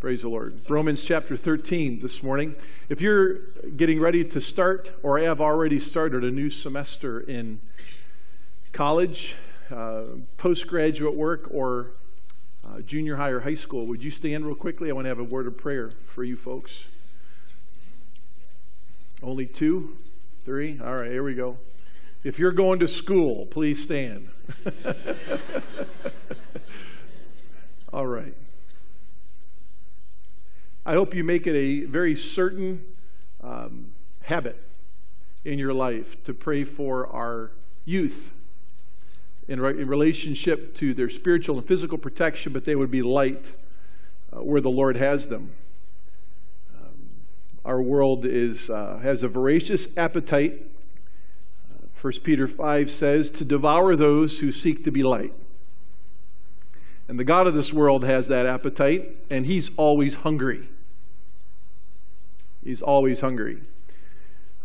Praise the Lord. Romans chapter 13 this morning. If you're getting ready to start or have already started a new semester in college, uh, postgraduate work, or uh, junior high or high school, would you stand real quickly? I want to have a word of prayer for you folks. Only two? Three? All right, here we go. If you're going to school, please stand. All right. I hope you make it a very certain um, habit in your life to pray for our youth in, in, relationship to their spiritual and physical protection, but they would be light uh, where the Lord has them. Um, our world is, uh, has a voracious appetite 1 Peter 5 says, to devour those who seek to be light. And the God of this world has that appetite, and he's always hungry. He's always hungry.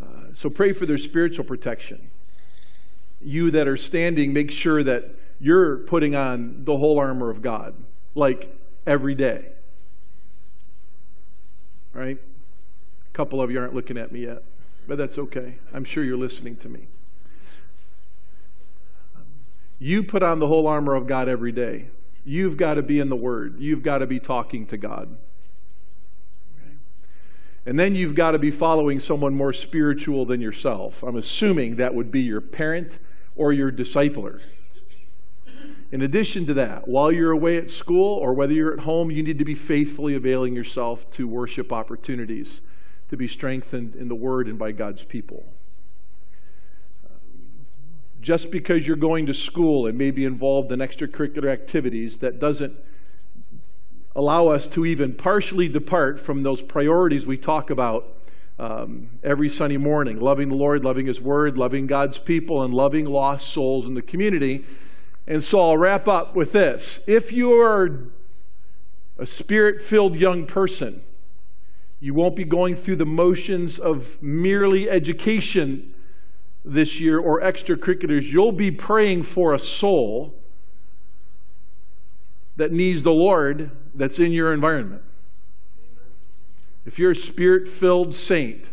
Uh, so pray for their spiritual protection. You that are standing, make sure that you're putting on the whole armor of God, like every day. Right? A couple of you aren't looking at me yet, but that's okay. I'm sure you're listening to me. You put on the whole armor of God every day. You've got to be in the Word. You've got to be talking to God. And then you've got to be following someone more spiritual than yourself. I'm assuming that would be your parent or your discipler. In addition to that, while you're away at school or whether you're at home, you need to be faithfully availing yourself to worship opportunities to be strengthened in the Word and by God's people just because you're going to school and may be involved in extracurricular activities that doesn't allow us to even partially depart from those priorities we talk about um, every Sunday morning loving the Lord, loving His Word, loving God's people, and loving lost souls in the community. And so I'll wrap up with this. If you are a spirit filled young person, you won't be going through the motions of merely education this year or extracurriculars, you'll be praying for a soul that needs the Lord that's in your environment. If you're a spirit filled saint,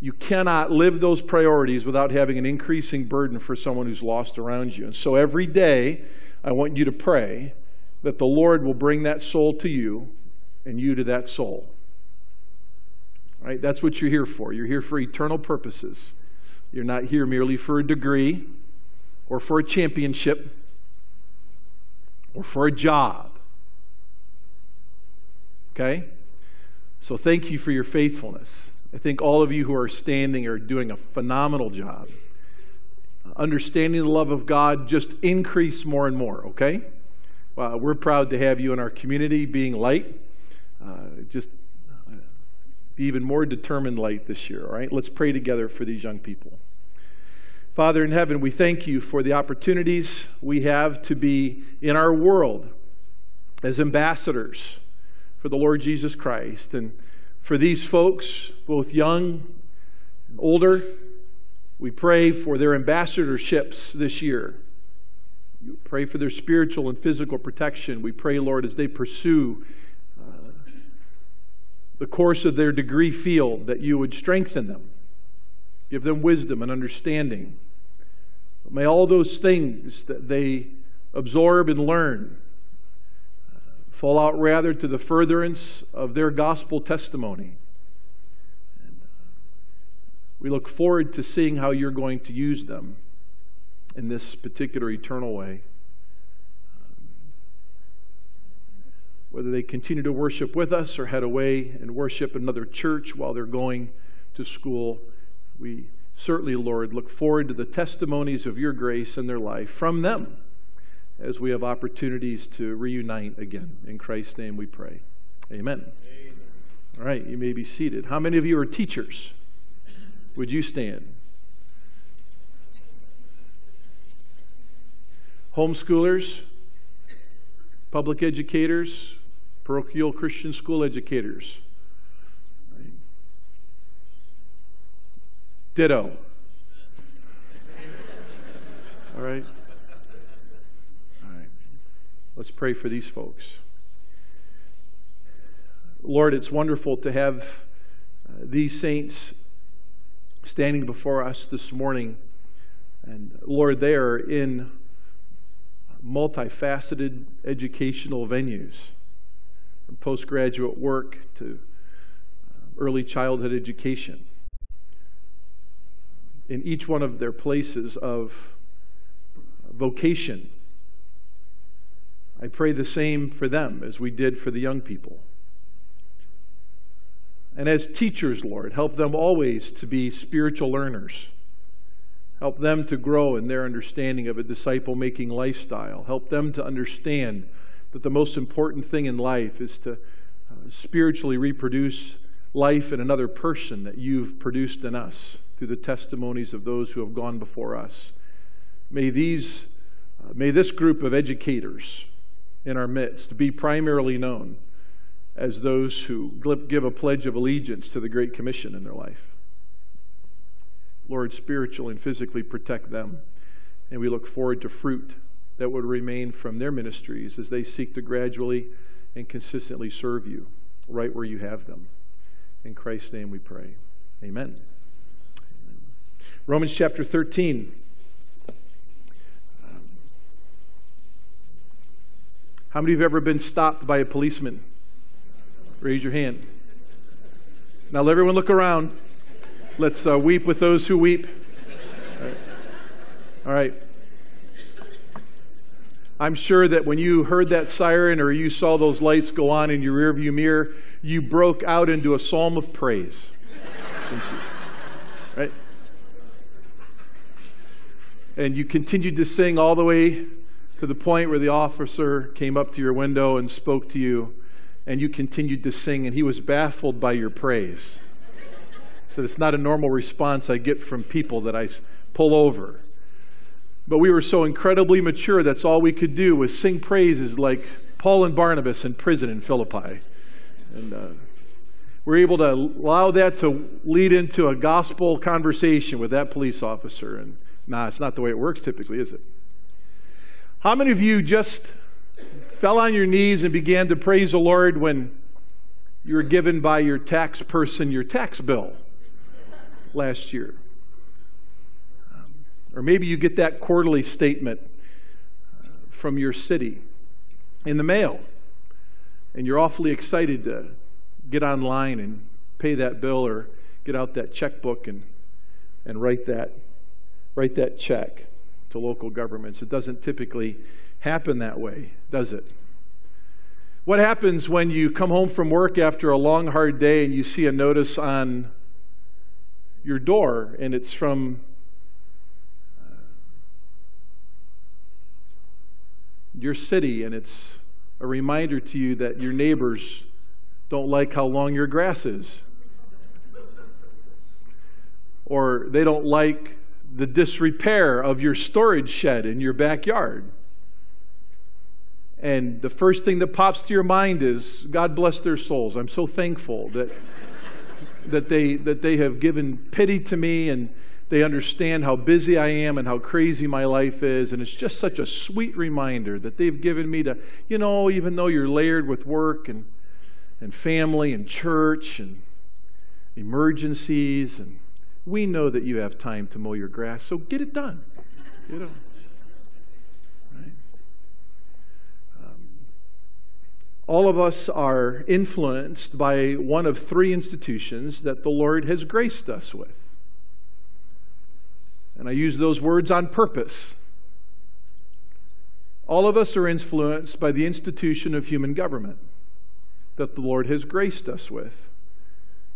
you cannot live those priorities without having an increasing burden for someone who's lost around you. And so every day, I want you to pray that the Lord will bring that soul to you and you to that soul. Right? That's what you're here for. You're here for eternal purposes. You're not here merely for a degree or for a championship or for a job. Okay? So thank you for your faithfulness. I think all of you who are standing are doing a phenomenal job. Understanding the love of God just increase more and more, okay? Uh, we're proud to have you in our community being light. Uh, just be even more determined light this year, all right? Let's pray together for these young people. Father in heaven, we thank you for the opportunities we have to be in our world as ambassadors for the Lord Jesus Christ. And for these folks, both young and older, we pray for their ambassadorships this year. We pray for their spiritual and physical protection. We pray, Lord, as they pursue uh, the course of their degree field, that you would strengthen them, give them wisdom and understanding. May all those things that they absorb and learn fall out rather to the furtherance of their gospel testimony. And uh, we look forward to seeing how you're going to use them in this particular eternal way. Um, whether they continue to worship with us or head away and worship another church while they're going to school. We certainly, Lord, look forward to the testimonies of your grace in their life from them as we have opportunities to reunite again. In Christ's name we pray. Amen. Amen. All right, you may be seated. How many of you are teachers? Would you stand? Homeschoolers, public educators, parochial Christian school educators. Ditto. All right? Let's pray for these folks. Lord, it's wonderful to have uh, these saints standing before us this morning. And Lord, they are in multifaceted educational venues, from postgraduate work to uh, early childhood education. In each one of their places of vocation, I pray the same for them as we did for the young people. And as teachers, Lord, help them always to be spiritual learners Help them to grow in their understanding of a disciple making lifestyle. Help them to understand that the most important thing in life is to uh, spiritually reproduce life in another person that you've produced in us through the testimonies of those who have gone before us. May these uh, may this group of educators in our midst to be primarily known as those who give a pledge of allegiance to the Great Commission in their life. Lord, spiritually and physically protect them. And we look forward to fruit that would remain from their ministries as they seek to gradually and consistently serve you right where you have them. In Christ's name we pray. Amen. Romans chapter 13. How many of you have ever been stopped by a policeman? Raise your hand. Now, let everyone look around. Let's uh, weep with those who weep. All right. All right. I'm sure that when you heard that siren or you saw those lights go on in your rearview mirror, you broke out into a psalm of praise. Right? And you continued to sing all the way to the point where the officer came up to your window and spoke to you, and you continued to sing, and he was baffled by your praise He said it's not a normal response I get from people that I pull over. But we were so incredibly mature, that's all we could do was sing praises like Paul and Barnabas in prison in Philippi. And uh, we're able to allow that to lead into a gospel conversation with that police officer. And nah, it's not the way it works typically, is it? How many of you just fell on your knees and began to praise the Lord when you were given by your tax person your tax bill? last year. Um, or maybe you get that quarterly statement uh, from your city in the mail, and you're awfully excited to get online and pay that bill or get out that checkbook and, and write, that, write that check to local governments. It doesn't typically happen that way, does it? What happens when you come home from work after a long, hard day and you see a notice on your door, and it's from uh, your city, and it's a reminder to you that your neighbors don't like how long your grass is. Or they don't like the disrepair of your storage shed in your backyard. And the first thing that pops to your mind is, God bless their souls. I'm so thankful that that they, that they have given pity to me and they understand how busy I am and how crazy my life is. And it's just such a sweet reminder that they've given me to, you know, even though you're layered with work and, and family and church and emergencies, and we know that you have time to mow your grass, so get it done. You know. Um, all of us are influenced by one of three institutions that the Lord has graced us with. And I use those words on purpose. All of us are influenced by the institution of human government that the Lord has graced us with.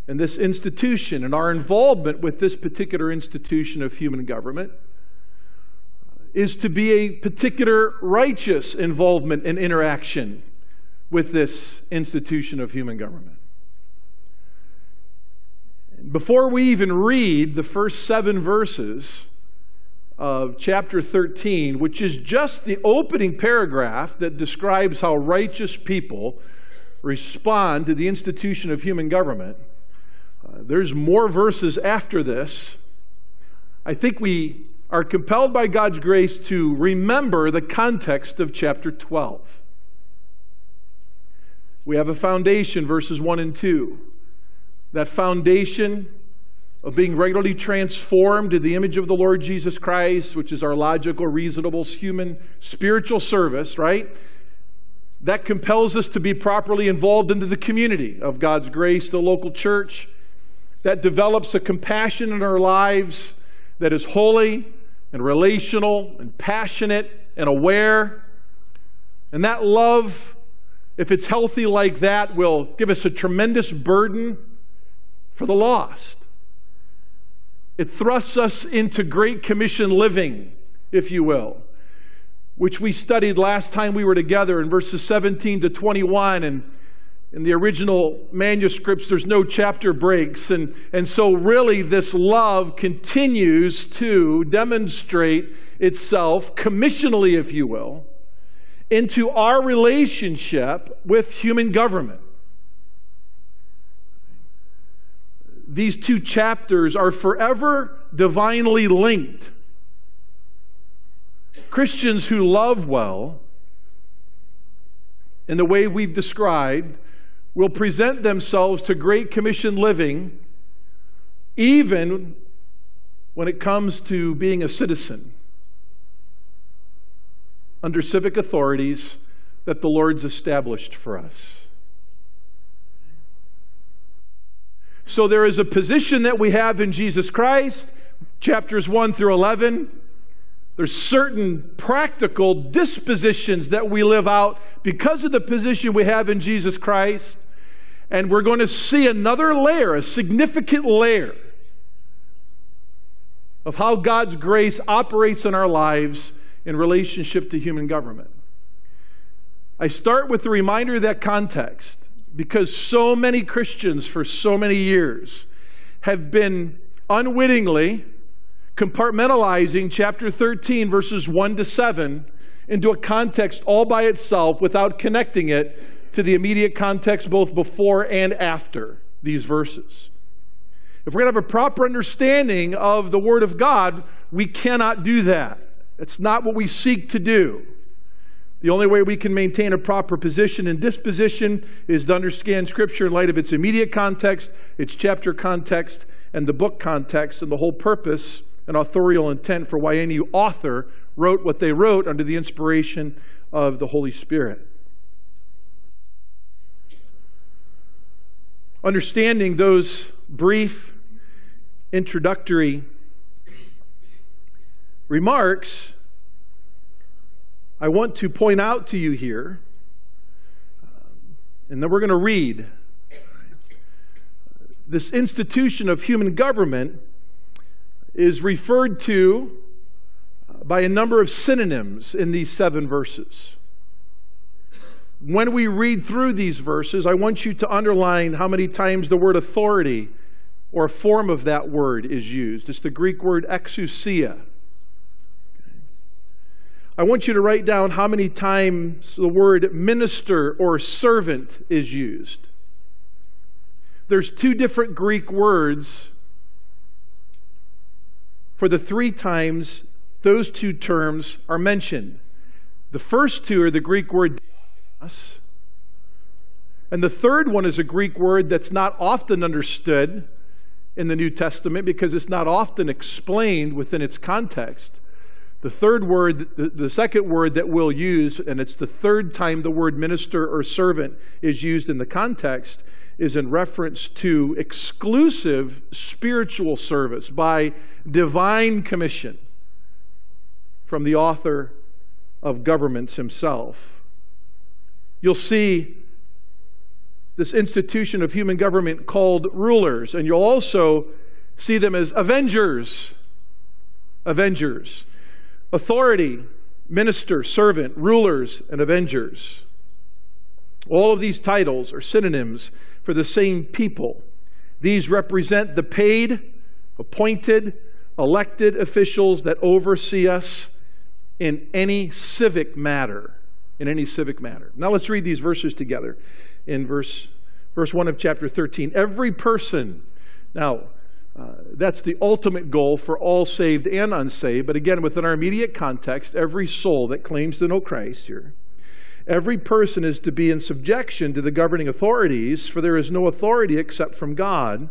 And this institution and our involvement with this particular institution of human government is to be a particular righteous involvement and interaction with this institution of human government. Before we even read the first seven verses of chapter 13, which is just the opening paragraph that describes how righteous people respond to the institution of human government, there's more verses after this. I think we are compelled by God's grace to remember the context of chapter 12. We have a foundation, verses 1 and 2. That foundation of being regularly transformed in the image of the Lord Jesus Christ, which is our logical, reasonable, human, spiritual service, right? That compels us to be properly involved into the community of God's grace, the local church. That develops a compassion in our lives that is holy and relational and passionate and aware. And that love, if it's healthy like that, will give us a tremendous burden for the lost. It thrusts us into Great Commission living, if you will, which we studied last time we were together in verses 17 to 21. And in the original manuscripts, there's no chapter breaks. And, and so, really, this love continues to demonstrate itself, commissionally, if you will, into our relationship with human government. these two chapters are forever divinely linked. Christians who love well, in the way we've described, will present themselves to Great Commission living even when it comes to being a citizen under civic authorities that the Lord's established for us. So there is a position that we have in Jesus Christ, chapters 1 through 11. There's certain practical dispositions that we live out because of the position we have in Jesus Christ. And we're going to see another layer, a significant layer of how God's grace operates in our lives in relationship to human government. I start with the reminder of that context because so many Christians for so many years have been unwittingly compartmentalizing chapter 13, verses 1 to 7, into a context all by itself without connecting it to the immediate context both before and after these verses. If we're going to have a proper understanding of the Word of God, we cannot do that. It's not what we seek to do. The only way we can maintain a proper position and disposition is to understand Scripture in light of its immediate context, its chapter context, and the book context, and the whole purpose and authorial intent for why any author wrote what they wrote under the inspiration of the Holy Spirit. Understanding those brief introductory remarks I want to point out to you here, um, and then we're going to read this institution of human government is referred to by a number of synonyms in these seven verses. When we read through these verses, I want you to underline how many times the word authority or form of that word is used. It's the Greek word exousia. I want you to write down how many times the word minister or servant is used. There's two different Greek words for the three times those two terms are mentioned. The first two are the Greek word diakonos, and the third one is a Greek word that's not often understood in the New Testament because it's not often explained within its context. The third word, the, the second word that we'll use, and it's the third time the word minister or servant is used in the context, is in reference to exclusive spiritual service by divine commission from the author of governments himself. You'll see this institution of human government called rulers, and you'll also see them as avengers. Avengers authority, minister, servant, rulers, and avengers. All of these titles are synonyms for the same people. These represent the paid, appointed, elected officials that oversee us in any civic matter. In any civic matter. Now let's read these verses together. In verse, verse 1 of chapter 13. Every person, now uh, that's the ultimate goal for all saved and unsaved. But again, within our immediate context, every soul that claims to know Christ here, every person is to be in subjection to the governing authorities, for there is no authority except from God.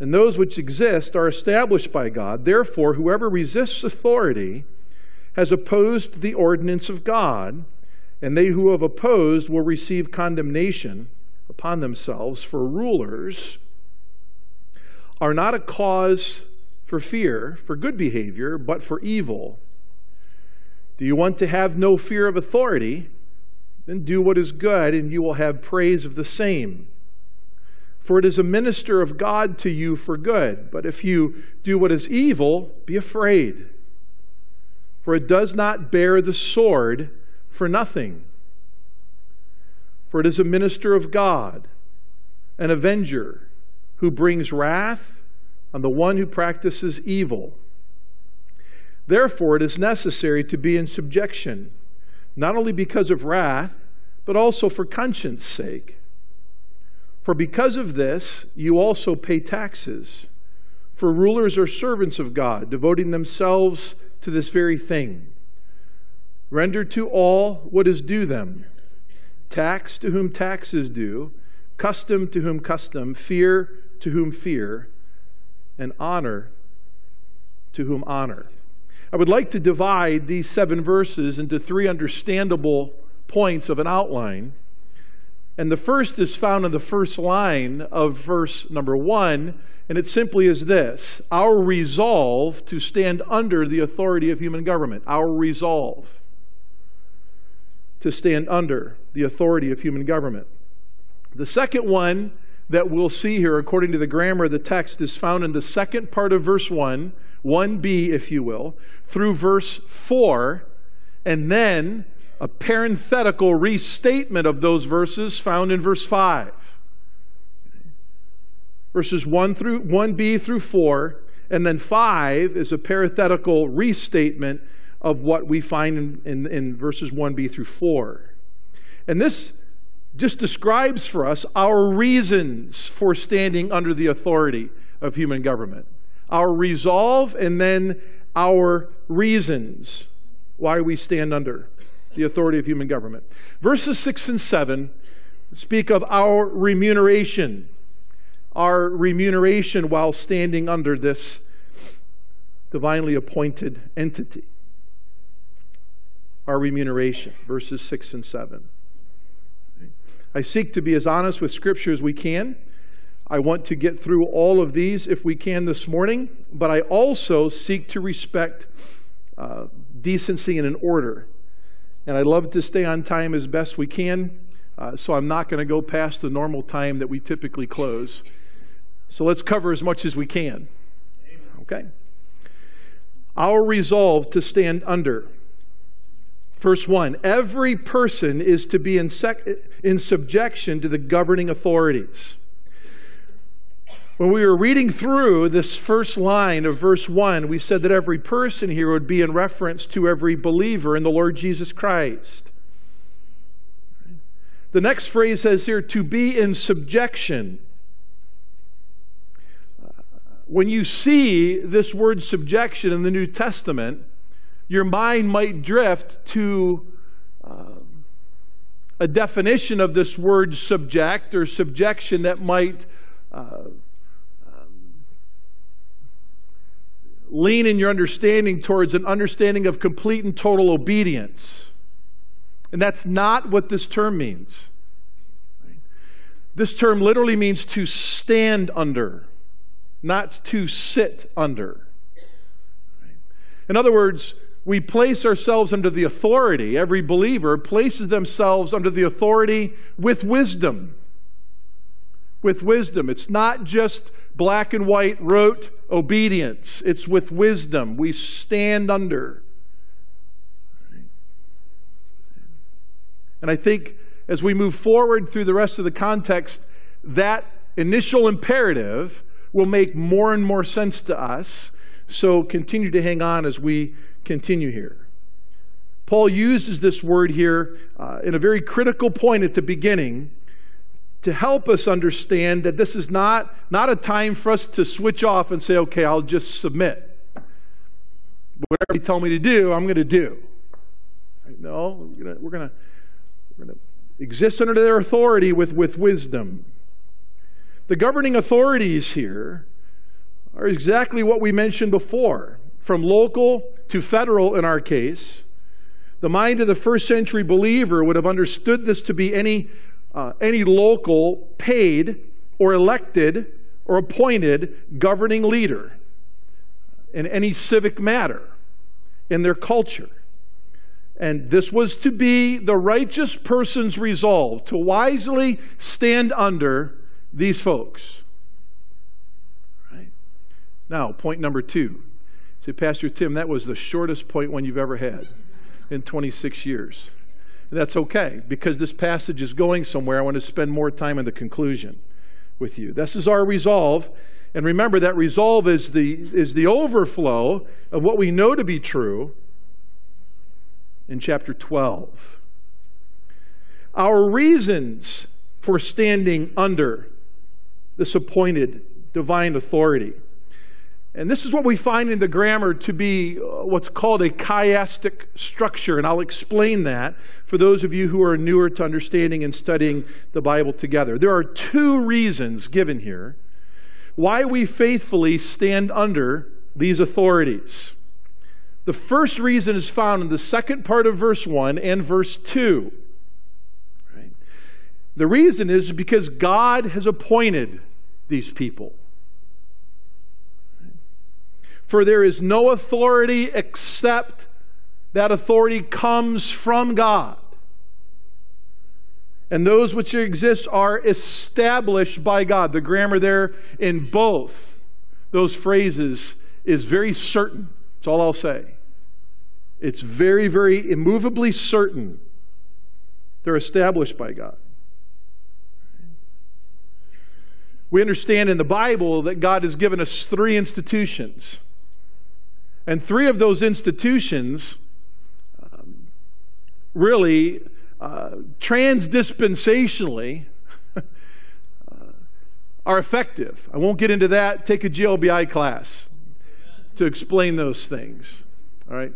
And those which exist are established by God. Therefore, whoever resists authority has opposed the ordinance of God, and they who have opposed will receive condemnation upon themselves, for rulers are not a cause for fear, for good behavior, but for evil. Do you want to have no fear of authority? Then do what is good, and you will have praise of the same. For it is a minister of God to you for good. But if you do what is evil, be afraid. For it does not bear the sword for nothing. For it is a minister of God, an avenger who brings wrath on the one who practices evil. Therefore, it is necessary to be in subjection, not only because of wrath, but also for conscience sake. For because of this, you also pay taxes. For rulers are servants of God, devoting themselves to this very thing. Render to all what is due them tax to whom tax is due, custom to whom custom, fear to whom fear, and honor to whom honor. I would like to divide these seven verses into three understandable points of an outline. And the first is found in the first line of verse number one, and it simply is this Our resolve to stand under the authority of human government. Our resolve to stand under the authority of human government. The second one that we'll see here, according to the grammar of the text, is found in the second part of verse 1, 1b, if you will, through verse 4, and then a parenthetical restatement of those verses found in verse 5. Verses 1 through 1b through 4, and then 5 is a parenthetical restatement of what we find in, in, in verses 1b through 4. And this just describes for us our reasons for standing under the authority of human government. Our resolve and then our reasons why we stand under the authority of human government. Verses 6 and 7 speak of our remuneration, our remuneration while standing under this divinely appointed entity. Our remuneration, verses 6 and 7. I seek to be as honest with Scripture as we can. I want to get through all of these if we can this morning, but I also seek to respect uh, decency and an order. And I love to stay on time as best we can, uh, so I'm not going to go past the normal time that we typically close. So let's cover as much as we can. Okay? Our resolve to stand under. Verse 1 Every person is to be in, sec- in subjection to the governing authorities. When we were reading through this first line of verse 1, we said that every person here would be in reference to every believer in the Lord Jesus Christ. The next phrase says here, to be in subjection. When you see this word subjection in the New Testament, your mind might drift to uh, a definition of this word subject or subjection that might uh, um, lean in your understanding towards an understanding of complete and total obedience. And that's not what this term means. This term literally means to stand under, not to sit under. In other words, we place ourselves under the authority, every believer places themselves under the authority with wisdom. With wisdom. It's not just black and white rote obedience, it's with wisdom. We stand under. And I think as we move forward through the rest of the context, that initial imperative will make more and more sense to us. So continue to hang on as we continue here. Paul uses this word here uh, in a very critical point at the beginning to help us understand that this is not, not a time for us to switch off and say, okay, I'll just submit. Whatever you tell me to do, I'm going to do. No, we're going to We're going to exist under their authority with, with wisdom. The governing authorities here are exactly what we mentioned before, from local to federal in our case. The mind of the first century believer would have understood this to be any, uh, any local paid or elected or appointed governing leader in any civic matter in their culture. And this was to be the righteous person's resolve to wisely stand under these folks. Right? Now, point number two. Say, Pastor Tim, that was the shortest point one you've ever had in 26 years. And that's okay because this passage is going somewhere. I want to spend more time in the conclusion with you. This is our resolve. And remember that resolve is the, is the overflow of what we know to be true in chapter 12. Our reasons for standing under this appointed divine authority. And this is what we find in the grammar to be uh, what's called a chiastic structure. And I'll explain that for those of you who are newer to understanding and studying the Bible together. There are two reasons given here why we faithfully stand under these authorities. The first reason is found in the second part of verse 1 and verse 2. Right? The reason is because God has appointed these people. For there is no authority except that authority comes from God. And those which exist are established by God. The grammar there in both those phrases is very certain. That's all I'll say. It's very, very immovably certain they're established by God. We understand in the Bible that God has given us three institutions. And three of those institutions um, really uh, transdispensationally uh, are effective. I won't get into that. Take a GLBI class to explain those things. All right?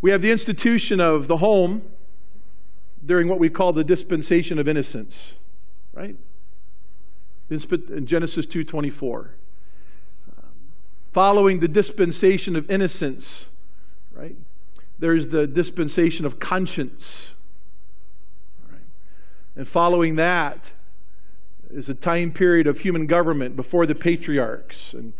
We have the institution of the home during what we call the dispensation of innocence, right? In Genesis 2:24. Following the dispensation of innocence, right? There's the dispensation of conscience. Right? And following that is a time period of human government before the patriarchs and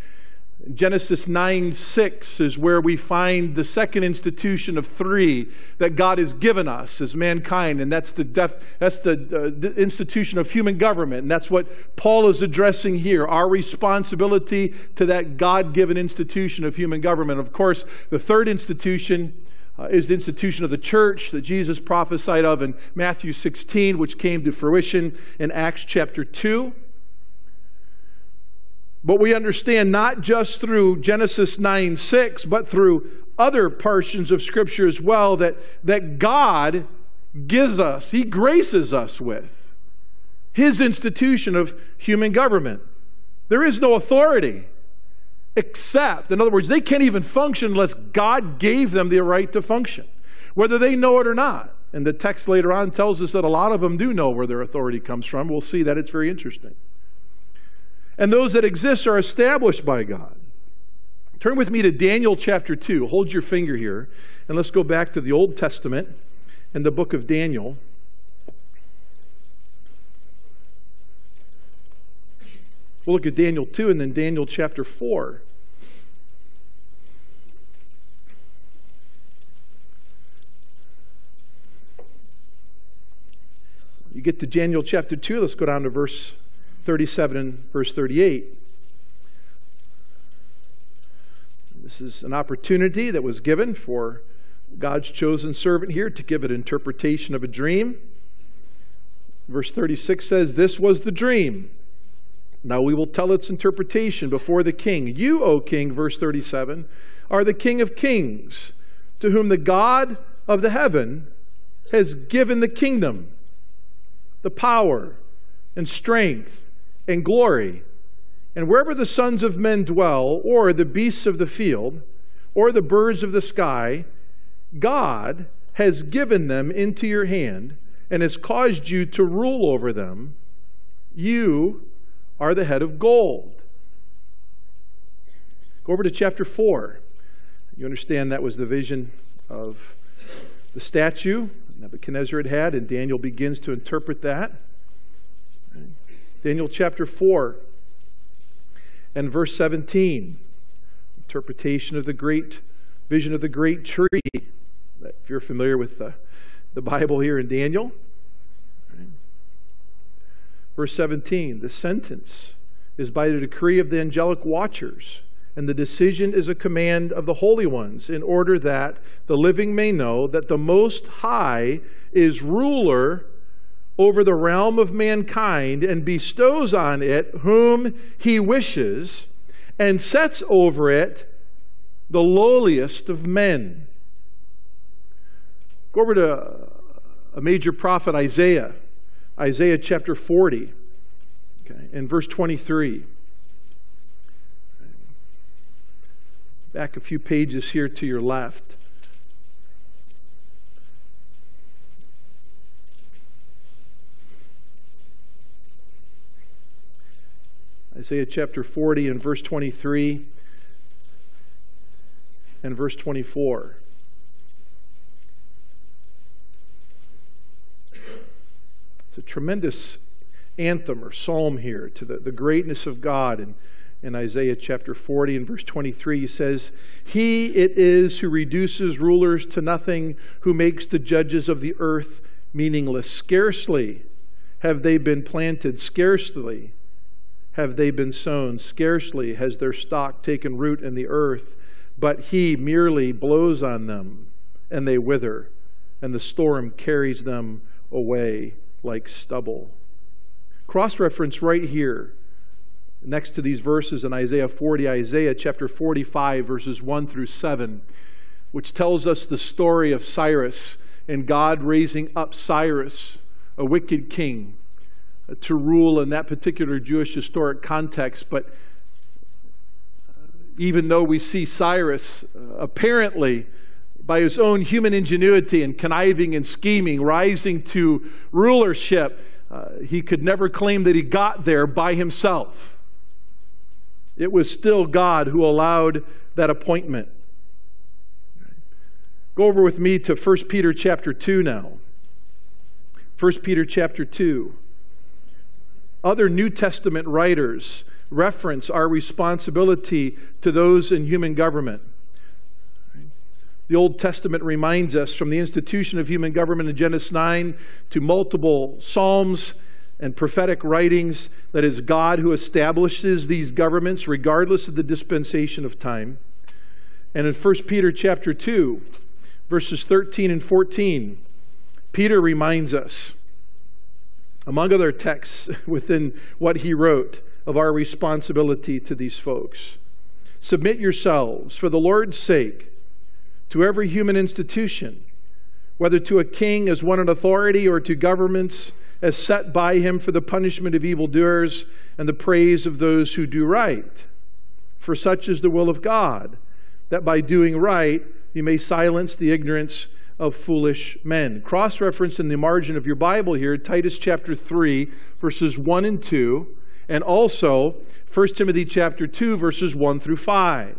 Genesis 9 6 is where we find the second institution of three that God has given us as mankind, and that's the, def, that's the, uh, the institution of human government. And that's what Paul is addressing here our responsibility to that God given institution of human government. Of course, the third institution uh, is the institution of the church that Jesus prophesied of in Matthew 16, which came to fruition in Acts chapter 2. But we understand not just through Genesis 9 6, but through other portions of Scripture as well that, that God gives us, He graces us with His institution of human government. There is no authority except, in other words, they can't even function unless God gave them the right to function, whether they know it or not. And the text later on tells us that a lot of them do know where their authority comes from. We'll see that it's very interesting and those that exist are established by God. Turn with me to Daniel chapter 2. Hold your finger here, and let's go back to the Old Testament and the book of Daniel. We'll look at Daniel 2 and then Daniel chapter 4. You get to Daniel chapter 2, let's go down to verse 37 and verse 38. This is an opportunity that was given for God's chosen servant here to give an interpretation of a dream. Verse 36 says, This was the dream. Now we will tell its interpretation before the king. You, O king, verse 37, are the king of kings, to whom the God of the heaven has given the kingdom, the power, and strength and glory. And wherever the sons of men dwell, or the beasts of the field, or the birds of the sky, God has given them into your hand and has caused you to rule over them, you are the head of gold. Go over to chapter 4. You understand that was the vision of the statue Nebuchadnezzar had had, and Daniel begins to interpret that. Daniel chapter 4 and verse 17. Interpretation of the great vision of the great tree. If you're familiar with the, the Bible here in Daniel. Verse 17 the sentence is by the decree of the angelic watchers, and the decision is a command of the holy ones, in order that the living may know that the Most High is ruler over the realm of mankind and bestows on it whom he wishes and sets over it the lowliest of men. Go over to uh, a major prophet, Isaiah, Isaiah chapter 40, okay, and verse 23. Back a few pages here to your left. Isaiah chapter 40 and verse 23 and verse 24. It's a tremendous anthem or psalm here to the, the greatness of God. And in Isaiah chapter 40 and verse 23, he says, He it is who reduces rulers to nothing, who makes the judges of the earth meaningless. Scarcely have they been planted, scarcely have they been sown, scarcely has their stock taken root in the earth, but he merely blows on them, and they wither, and the storm carries them away like stubble. Cross reference right here, next to these verses in Isaiah 40, Isaiah chapter 45, verses 1 through 7, which tells us the story of Cyrus and God raising up Cyrus, a wicked king to rule in that particular Jewish historic context. But even though we see Cyrus uh, apparently by his own human ingenuity and conniving and scheming rising to rulership, uh, he could never claim that he got there by himself. It was still God who allowed that appointment. Go over with me to 1 Peter chapter 2 now. 1 Peter chapter 2. Other New Testament writers reference our responsibility to those in human government. The Old Testament reminds us from the institution of human government in Genesis 9 to multiple Psalms and prophetic writings that is God who establishes these governments regardless of the dispensation of time. And in 1 Peter chapter 2, verses 13 and 14, Peter reminds us among other texts within what he wrote, of our responsibility to these folks. Submit yourselves, for the Lord's sake, to every human institution, whether to a king as one in authority or to governments as set by him for the punishment of evildoers and the praise of those who do right. For such is the will of God, that by doing right you may silence the ignorance of foolish men. Cross reference in the margin of your Bible here, Titus chapter 3, verses 1 and 2, and also 1 Timothy chapter 2, verses 1 through 5.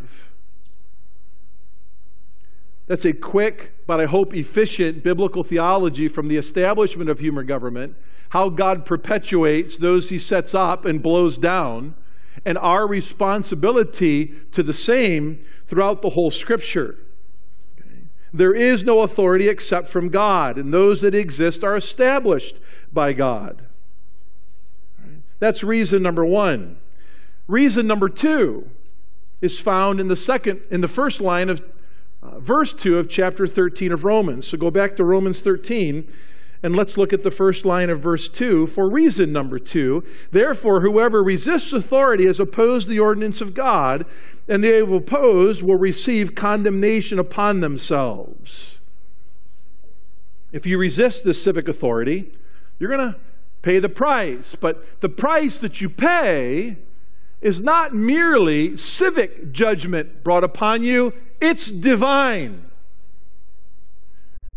That's a quick, but I hope efficient biblical theology from the establishment of human government, how God perpetuates those he sets up and blows down, and our responsibility to the same throughout the whole scripture. There is no authority except from God, and those that exist are established by God. That's reason number one. Reason number two is found in the second, in the first line of uh, verse 2 of chapter 13 of Romans. So go back to Romans 13 and let's look at the first line of verse 2 for reason number 2. Therefore, whoever resists authority has opposed the ordinance of God, and they have opposed will receive condemnation upon themselves. If you resist this civic authority, you're going to pay the price. But the price that you pay is not merely civic judgment brought upon you, it's divine.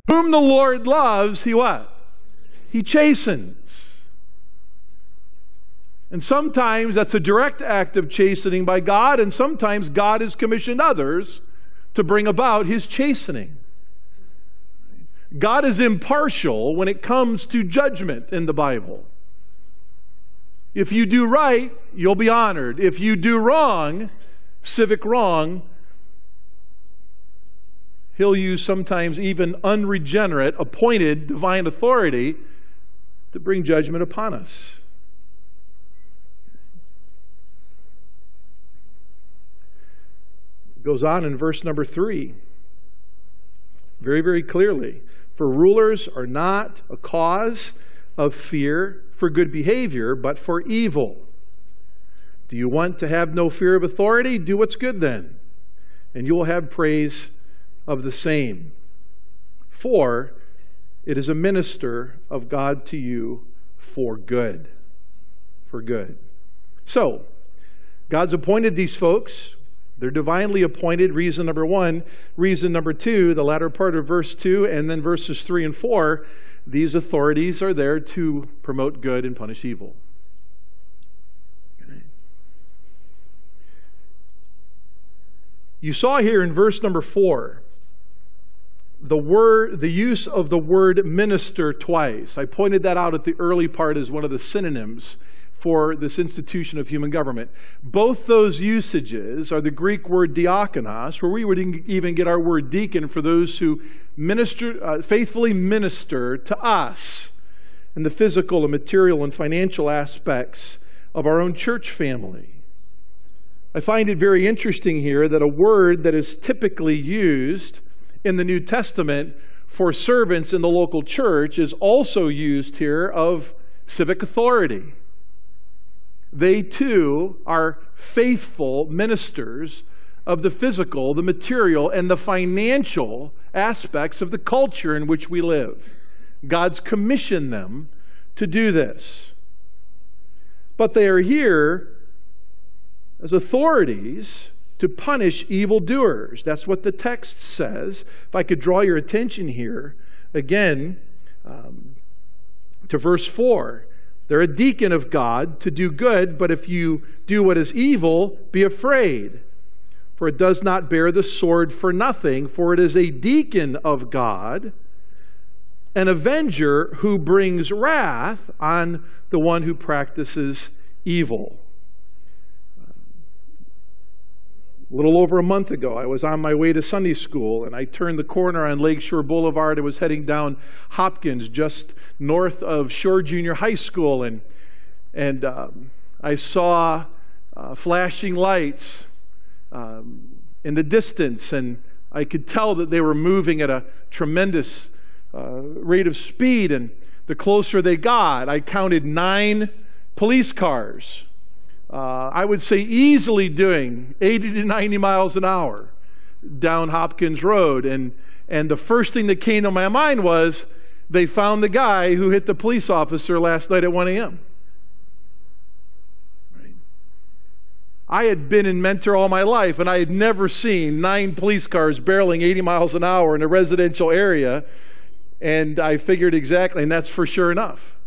Whom the Lord loves, he what? He chastens. And sometimes that's a direct act of chastening by God, and sometimes God has commissioned others to bring about his chastening. God is impartial when it comes to judgment in the Bible. If you do right, you'll be honored. If you do wrong, civic wrong, he'll use sometimes even unregenerate, appointed divine authority to bring judgment upon us. It goes on in verse number three, very, very clearly. For rulers are not a cause of fear for good behavior, but for evil. Do you want to have no fear of authority? Do what's good then, and you will have praise of the same. For it is a minister of God to you for good. For good. So, God's appointed these folks they're divinely appointed, reason number one. Reason number two, the latter part of verse two, and then verses three and four, these authorities are there to promote good and punish evil. You saw here in verse number four the word the use of the word minister twice. I pointed that out at the early part as one of the synonyms for this institution of human government. Both those usages are the Greek word diakonos, where we would even get our word deacon for those who minister, uh, faithfully minister to us in the physical and material and financial aspects of our own church family. I find it very interesting here that a word that is typically used in the New Testament for servants in the local church is also used here of civic authority they too are faithful ministers of the physical, the material, and the financial aspects of the culture in which we live. God's commissioned them to do this. But they are here as authorities to punish evildoers. That's what the text says. If I could draw your attention here again um, to verse 4. They're a deacon of God to do good, but if you do what is evil, be afraid. For it does not bear the sword for nothing, for it is a deacon of God, an avenger who brings wrath on the one who practices evil. A little over a month ago, I was on my way to Sunday school and I turned the corner on Lakeshore Boulevard. I was heading down Hopkins, just north of Shore Junior High School, and, and um, I saw uh, flashing lights um, in the distance, and I could tell that they were moving at a tremendous uh, rate of speed. And the closer they got, I counted nine police cars uh, I would say easily doing 80 to 90 miles an hour down Hopkins Road. And, and the first thing that came to my mind was they found the guy who hit the police officer last night at 1 a.m. I had been in Mentor all my life, and I had never seen nine police cars barreling 80 miles an hour in a residential area. And I figured exactly, and that's for sure enough.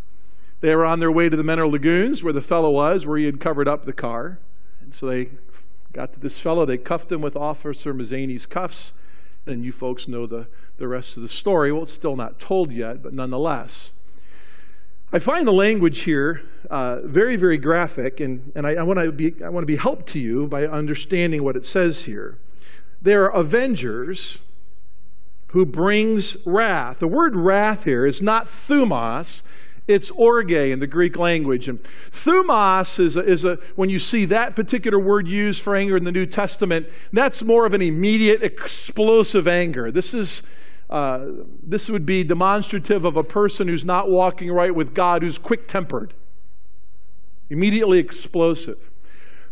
They were on their way to the Mentor Lagoons where the fellow was, where he had covered up the car. And so they got to this fellow. They cuffed him with Officer Mazany's cuffs. And you folks know the, the rest of the story. Well, it's still not told yet, but nonetheless. I find the language here uh, very, very graphic, and, and I, I want to be I want to be helped to you by understanding what it says here. There are avengers who brings wrath. The word wrath here is not thumos, it's orge in the Greek language. And thumos is a, is a, when you see that particular word used for anger in the New Testament, that's more of an immediate, explosive anger. This is. Uh, this would be demonstrative of a person who's not walking right with God, who's quick tempered, immediately explosive.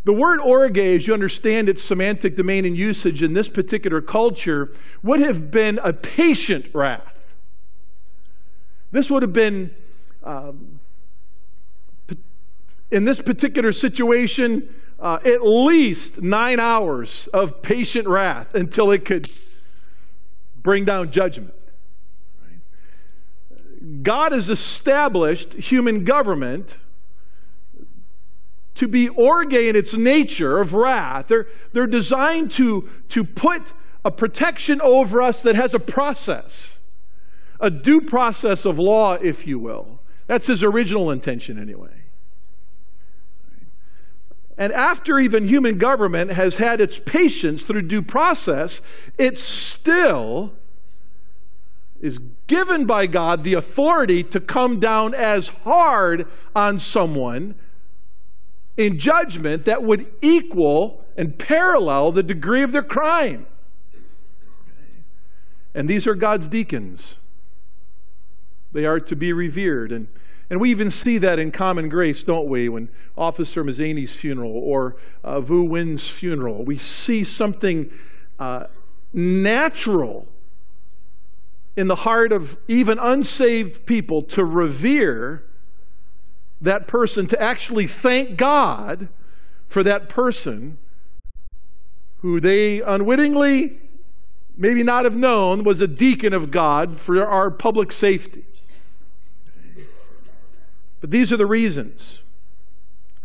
The word orge, as you understand its semantic domain and usage in this particular culture, would have been a patient wrath. This would have been um, in this particular situation, uh, at least nine hours of patient wrath until it could bring down judgment. God has established human government to be orge in its nature of wrath. They're, they're designed to, to put a protection over us that has a process, a due process of law, if you will. That's his original intention, anyway. And after even human government has had its patience through due process, it still is given by God the authority to come down as hard on someone in judgment that would equal and parallel the degree of their crime. And these are God's deacons. They are to be revered. And, and we even see that in common grace, don't we? When Officer Mazany's funeral or uh, Vu Nguyen's funeral, we see something uh, natural in the heart of even unsaved people to revere that person, to actually thank God for that person who they unwittingly, maybe not have known, was a deacon of God for our public safety. But these are the reasons.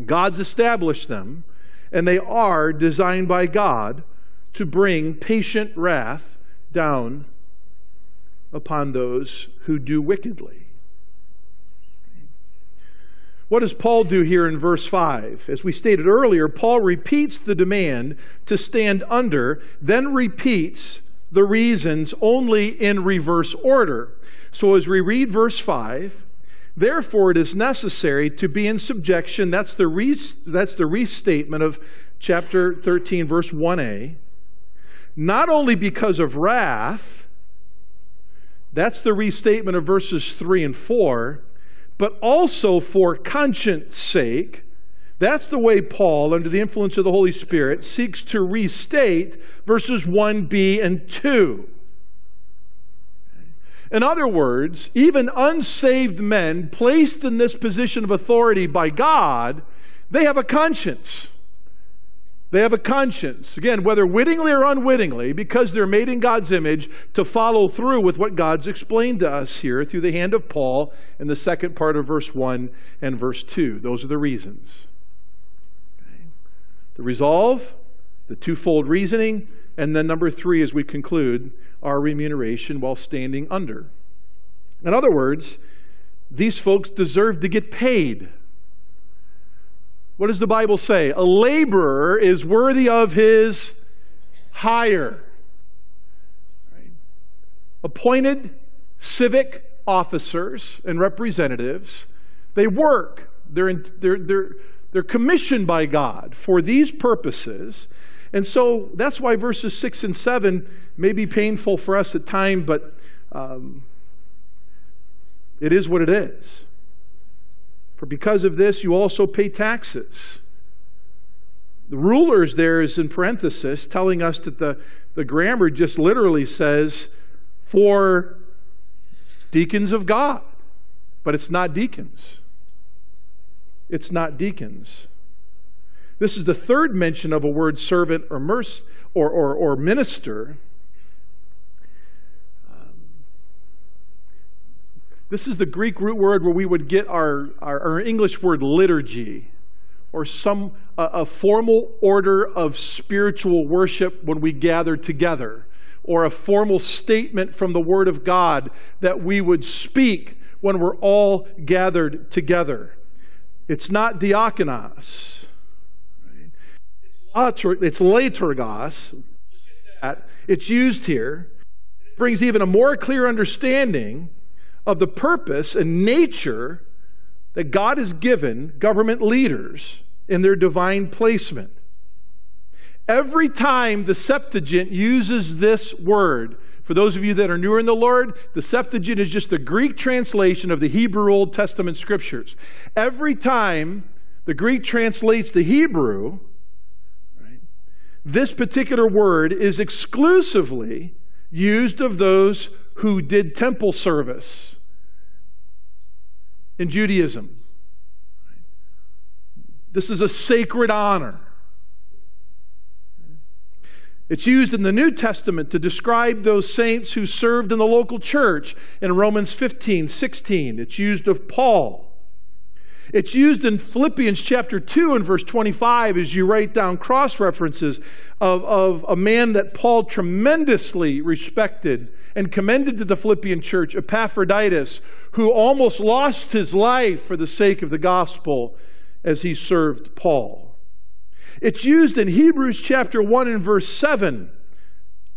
God's established them, and they are designed by God to bring patient wrath down upon those who do wickedly. What does Paul do here in verse 5? As we stated earlier, Paul repeats the demand to stand under, then repeats the reasons only in reverse order. So as we read verse 5, therefore it is necessary to be in subjection. That's the, re- that's the restatement of chapter 13, verse 1a. Not only because of wrath, that's the restatement of verses 3 and 4 but also for conscience sake. That's the way Paul, under the influence of the Holy Spirit, seeks to restate verses 1b and 2. In other words, even unsaved men placed in this position of authority by God, they have a conscience. They have a conscience, again, whether wittingly or unwittingly, because they're made in God's image, to follow through with what God's explained to us here through the hand of Paul in the second part of verse 1 and verse 2. Those are the reasons. The resolve, the twofold reasoning, and then number three, as we conclude, our remuneration while standing under. In other words, these folks deserve to get paid what does the Bible say? A laborer is worthy of his hire. Appointed civic officers and representatives, they work. They're, in, they're, they're, they're commissioned by God for these purposes. And so that's why verses 6 and 7 may be painful for us at times, but um, it is what it is. For because of this, you also pay taxes. The rulers there is in parenthesis telling us that the, the grammar just literally says for deacons of God, but it's not deacons. It's not deacons. This is the third mention of a word servant or, merc- or, or, or minister um, This is the Greek root word where we would get our, our, our English word liturgy or some a, a formal order of spiritual worship when we gather together or a formal statement from the Word of God that we would speak when we're all gathered together. It's not diakonos. It's liturgos. It's used here. It brings even a more clear understanding of the purpose and nature that God has given government leaders in their divine placement. Every time the Septuagint uses this word, for those of you that are newer in the Lord, the Septuagint is just a Greek translation of the Hebrew Old Testament scriptures. Every time the Greek translates the Hebrew, this particular word is exclusively used of those who did temple service in Judaism. This is a sacred honor. It's used in the New Testament to describe those saints who served in the local church in Romans 15, 16. It's used of Paul. It's used in Philippians chapter 2 and verse 25 as you write down cross references of, of a man that Paul tremendously respected and commended to the Philippian church, Epaphroditus, who almost lost his life for the sake of the gospel as he served Paul. It's used in Hebrews chapter 1 and verse 7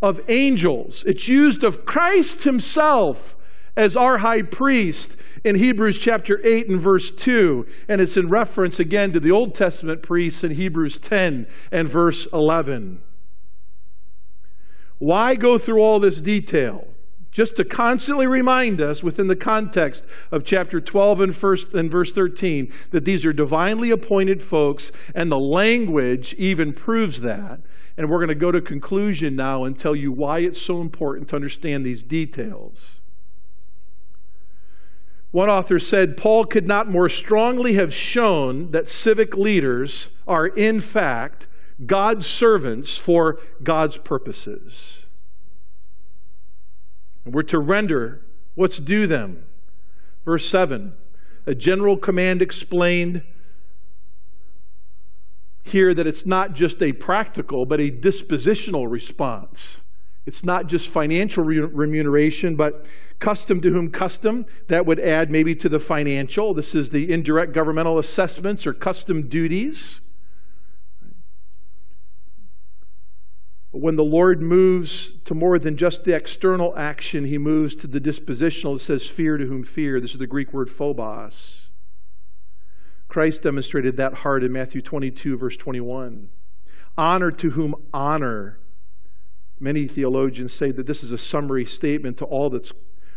of angels. It's used of Christ himself as our high priest in Hebrews chapter 8 and verse 2. And it's in reference again to the Old Testament priests in Hebrews 10 and verse 11. Why go through all this detail? Just to constantly remind us within the context of chapter 12 and, first, and verse 13 that these are divinely appointed folks, and the language even proves that. And we're going to go to conclusion now and tell you why it's so important to understand these details. One author said Paul could not more strongly have shown that civic leaders are, in fact, God's servants for God's purposes. And we're to render what's due them. Verse 7 a general command explained here that it's not just a practical, but a dispositional response. It's not just financial remuneration, but custom to whom custom. That would add maybe to the financial. This is the indirect governmental assessments or custom duties. When the Lord moves to more than just the external action, he moves to the dispositional. It says, fear to whom fear. This is the Greek word phobos. Christ demonstrated that heart in Matthew 22, verse 21. Honor to whom honor. Many theologians say that this is a summary statement to all that's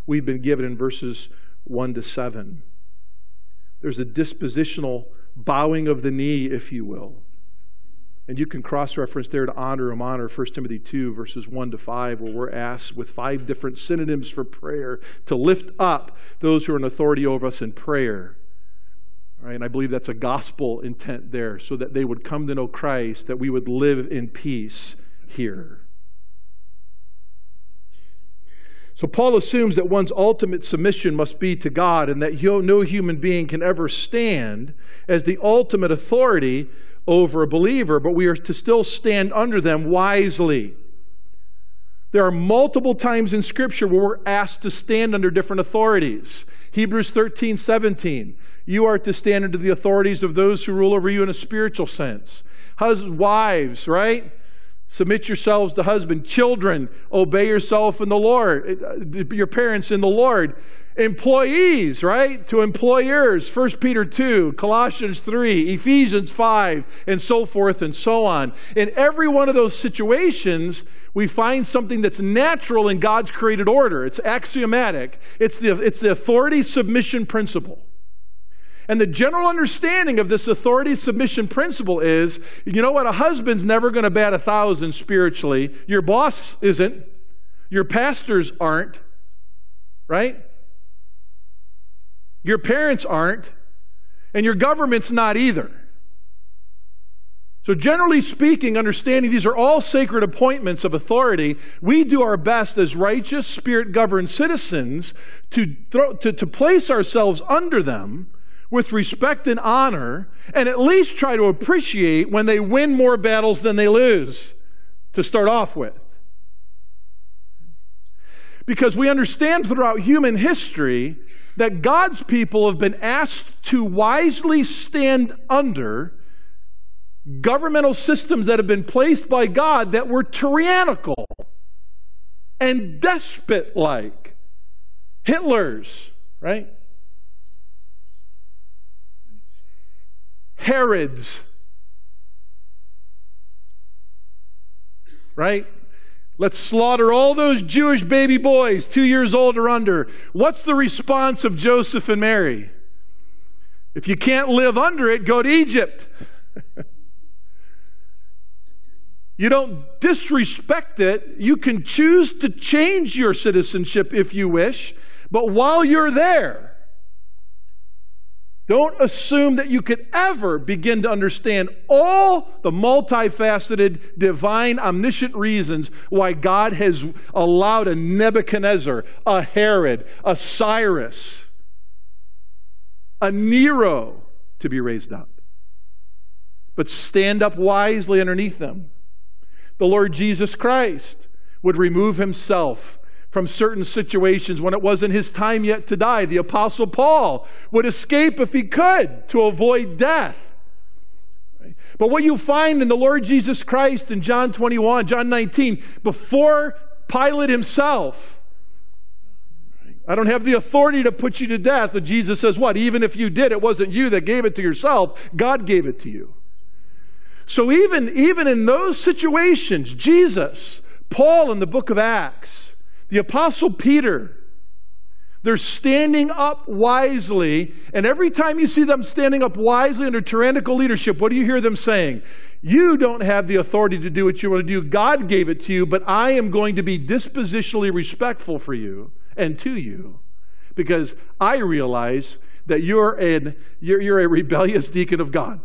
we've been given in verses 1 to 7. There's a dispositional bowing of the knee, if you will. And you can cross reference there to honor him, honor 1 Timothy 2, verses 1 to 5, where we're asked with five different synonyms for prayer to lift up those who are in authority over us in prayer. Right? And I believe that's a gospel intent there, so that they would come to know Christ, that we would live in peace here. So Paul assumes that one's ultimate submission must be to God and that no human being can ever stand as the ultimate authority over a believer, but we are to still stand under them wisely. There are multiple times in Scripture where we're asked to stand under different authorities. Hebrews 13, 17. You are to stand under the authorities of those who rule over you in a spiritual sense. Husbands, wives, right? Submit yourselves to husband. Children, obey yourself in the Lord, uh, your parents in the Lord employees, right? To employers, 1 Peter 2, Colossians 3, Ephesians 5, and so forth and so on. In every one of those situations, we find something that's natural in God's created order. It's axiomatic. It's the, it's the authority submission principle. And the general understanding of this authority submission principle is you know what? A husband's never going to bat a thousand spiritually. Your boss isn't. Your pastors aren't. Right? Your parents aren't, and your government's not either. So, generally speaking, understanding these are all sacred appointments of authority, we do our best as righteous, spirit governed citizens to, throw, to, to place ourselves under them with respect and honor, and at least try to appreciate when they win more battles than they lose to start off with. Because we understand throughout human history that God's people have been asked to wisely stand under governmental systems that have been placed by God that were tyrannical and despot like. Hitler's, right? Herod's, right? Let's slaughter all those Jewish baby boys, two years old or under. What's the response of Joseph and Mary? If you can't live under it, go to Egypt. you don't disrespect it. You can choose to change your citizenship if you wish, but while you're there, Don't assume that you could ever begin to understand all the multifaceted, divine, omniscient reasons why God has allowed a Nebuchadnezzar, a Herod, a Cyrus, a Nero to be raised up. But stand up wisely underneath them. The Lord Jesus Christ would remove himself from certain situations when it wasn't his time yet to die. The Apostle Paul would escape if he could to avoid death. But what you find in the Lord Jesus Christ in John 21, John 19, before Pilate himself, I don't have the authority to put you to death. But Jesus says, What? Even if you did, it wasn't you that gave it to yourself, God gave it to you. So even, even in those situations, Jesus, Paul in the book of Acts, the Apostle Peter, they're standing up wisely, and every time you see them standing up wisely under tyrannical leadership, what do you hear them saying? You don't have the authority to do what you want to do. God gave it to you, but I am going to be dispositionally respectful for you and to you because I realize that you're, an, you're, you're a rebellious deacon of God,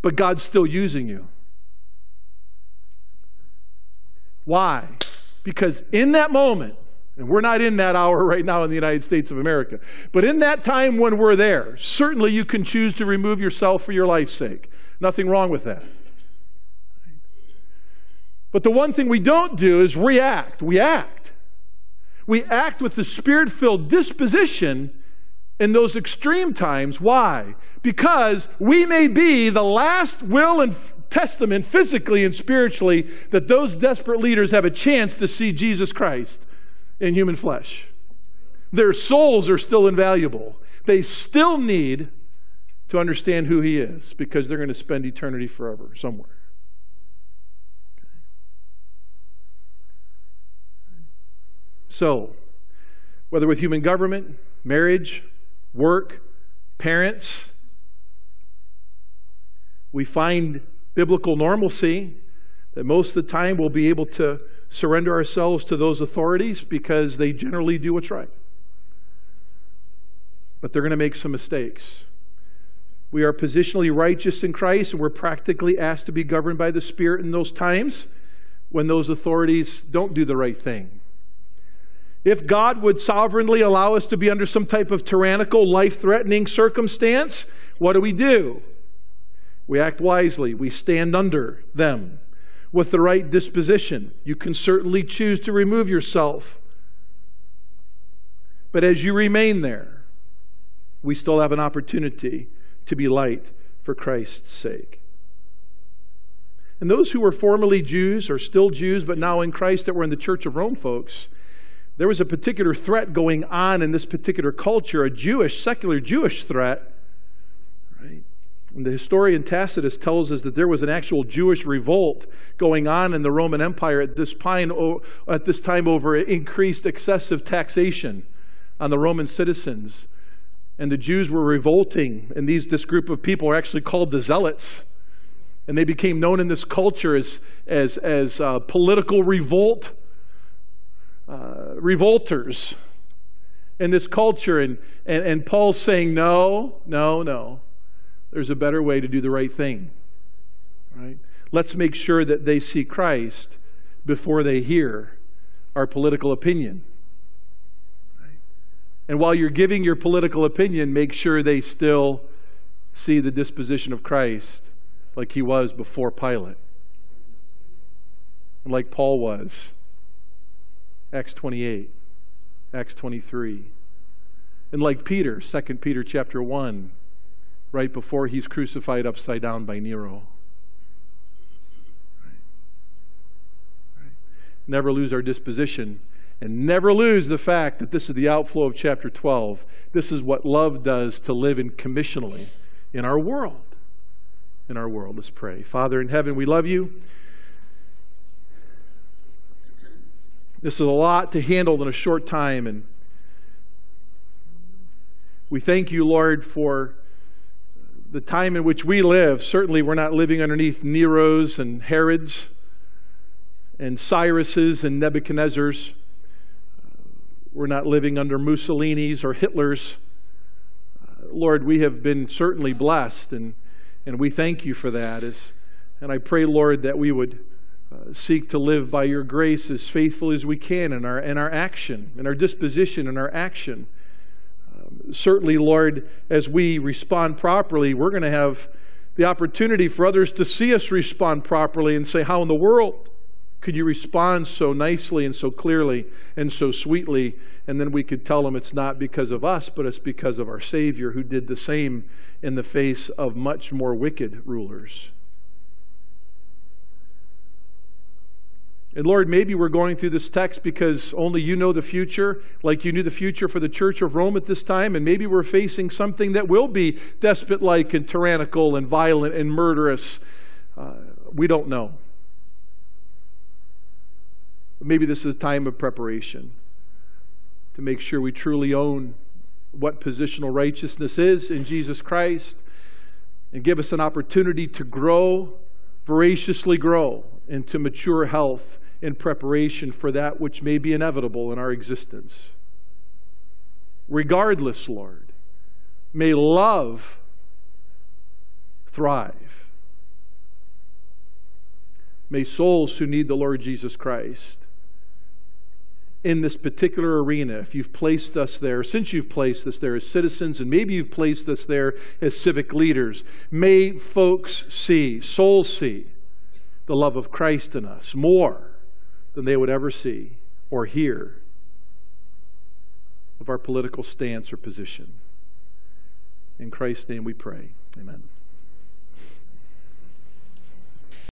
but God's still using you. Why? Because in that moment, and we're not in that hour right now in the United States of America, but in that time when we're there, certainly you can choose to remove yourself for your life's sake. Nothing wrong with that. But the one thing we don't do is react. We act. We act with the spirit filled disposition in those extreme times. Why? Because we may be the last will and testament, physically and spiritually, that those desperate leaders have a chance to see Jesus Christ in human flesh. Their souls are still invaluable. They still need to understand who He is because they're going to spend eternity forever somewhere. So, whether with human government, marriage, work, parents, we find biblical normalcy, that most of the time we'll be able to surrender ourselves to those authorities because they generally do what's right. But they're going to make some mistakes. We are positionally righteous in Christ, and we're practically asked to be governed by the Spirit in those times when those authorities don't do the right thing. If God would sovereignly allow us to be under some type of tyrannical, life threatening circumstance, what do we do? We act wisely, we stand under them with the right disposition. You can certainly choose to remove yourself. But as you remain there, we still have an opportunity to be light for Christ's sake. And those who were formerly Jews, or still Jews, but now in Christ that were in the Church of Rome folks, there was a particular threat going on in this particular culture, a Jewish, secular Jewish threat the historian Tacitus tells us that there was an actual Jewish revolt going on in the Roman Empire at this, at this time over increased excessive taxation on the Roman citizens. And the Jews were revolting, and these, this group of people are actually called the Zealots. And they became known in this culture as, as, as uh, political revolt, uh, revolters in this culture. And, and, and Paul's saying, no, no, no there's a better way to do the right thing. Right? Let's make sure that they see Christ before they hear our political opinion. Right? And while you're giving your political opinion, make sure they still see the disposition of Christ like he was before Pilate. And like Paul was. Acts 28, Acts 23. And like Peter, 2 Peter chapter 1, right before he's crucified upside down by Nero. Never lose our disposition and never lose the fact that this is the outflow of chapter 12. This is what love does to live in commissionally in our world. In our world. Let's pray. Father in heaven, we love you. This is a lot to handle in a short time, and we thank you, Lord, for the time in which we live, certainly we're not living underneath Neros and Herods and Cyruses and Nebuchadnezzars. We're not living under Mussolini's or Hitler's. Lord, we have been certainly blessed, and, and we thank you for that. As, and I pray, Lord, that we would uh, seek to live by your grace as faithful as we can in our, in our action, in our disposition, in our action. Certainly, Lord, as we respond properly, we're going to have the opportunity for others to see us respond properly and say, How in the world could you respond so nicely and so clearly and so sweetly? And then we could tell them it's not because of us, but it's because of our Savior who did the same in the face of much more wicked rulers. And Lord, maybe we're going through this text because only you know the future, like you knew the future for the church of Rome at this time. And maybe we're facing something that will be despot like and tyrannical and violent and murderous. Uh, we don't know. Maybe this is a time of preparation to make sure we truly own what positional righteousness is in Jesus Christ and give us an opportunity to grow, voraciously grow into mature health in preparation for that which may be inevitable in our existence. Regardless, Lord, may love thrive. May souls who need the Lord Jesus Christ in this particular arena, if you've placed us there, since you've placed us there as citizens, and maybe you've placed us there as civic leaders, may folks see, souls see, the love of Christ in us more than they would ever see or hear of our political stance or position. In Christ's name we pray. Amen.